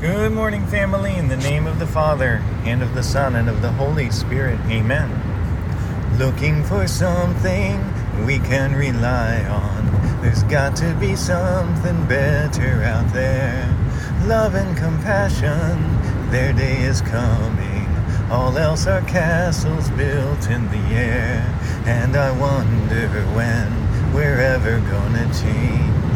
Good morning, family, in the name of the Father, and of the Son, and of the Holy Spirit. Amen. Looking for something we can rely on. There's got to be something better out there. Love and compassion, their day is coming. All else are castles built in the air. And I wonder when we're ever gonna change.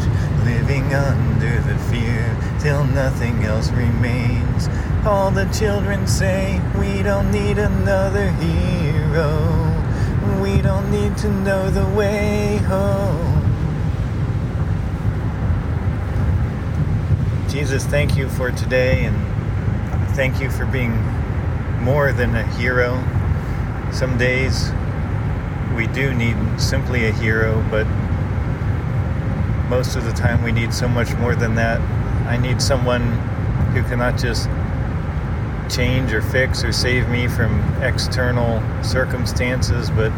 Under the fear till nothing else remains. All the children say we don't need another hero. We don't need to know the way home. Jesus, thank you for today and thank you for being more than a hero. Some days we do need simply a hero, but most of the time we need so much more than that. I need someone who cannot just change or fix or save me from external circumstances, but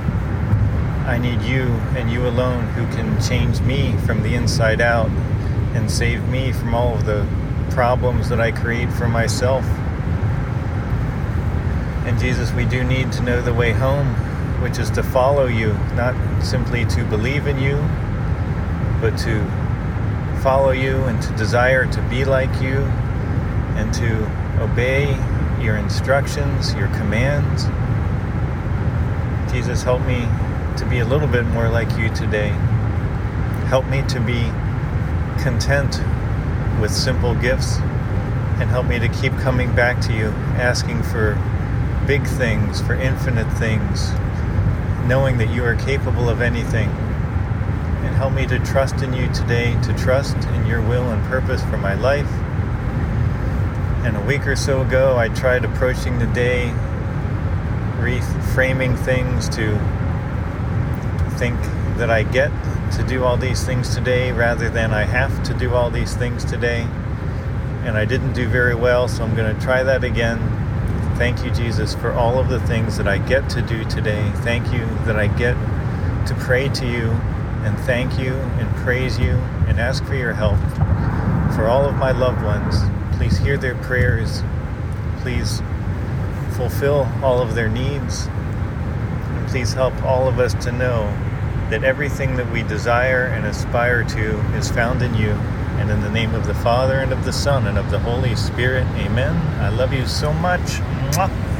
I need you and you alone who can change me from the inside out and save me from all of the problems that I create for myself. And Jesus, we do need to know the way home, which is to follow you, not simply to believe in you, but to follow you and to desire to be like you and to obey your instructions, your commands. Jesus, help me to be a little bit more like you today. Help me to be content with simple gifts and help me to keep coming back to you, asking for big things, for infinite things, knowing that you are capable of anything. And help me to trust in you today, to trust in your will and purpose for my life. And a week or so ago, I tried approaching the day, reframing things to think that I get to do all these things today rather than I have to do all these things today. And I didn't do very well, so I'm going to try that again. Thank you, Jesus, for all of the things that I get to do today. Thank you that I get to pray to you and thank you and praise you and ask for your help. For all of my loved ones, please hear their prayers. Please fulfill all of their needs. And please help all of us to know that everything that we desire and aspire to is found in you. And in the name of the Father, and of the Son, and of the Holy Spirit, amen. I love you so much. Mwah.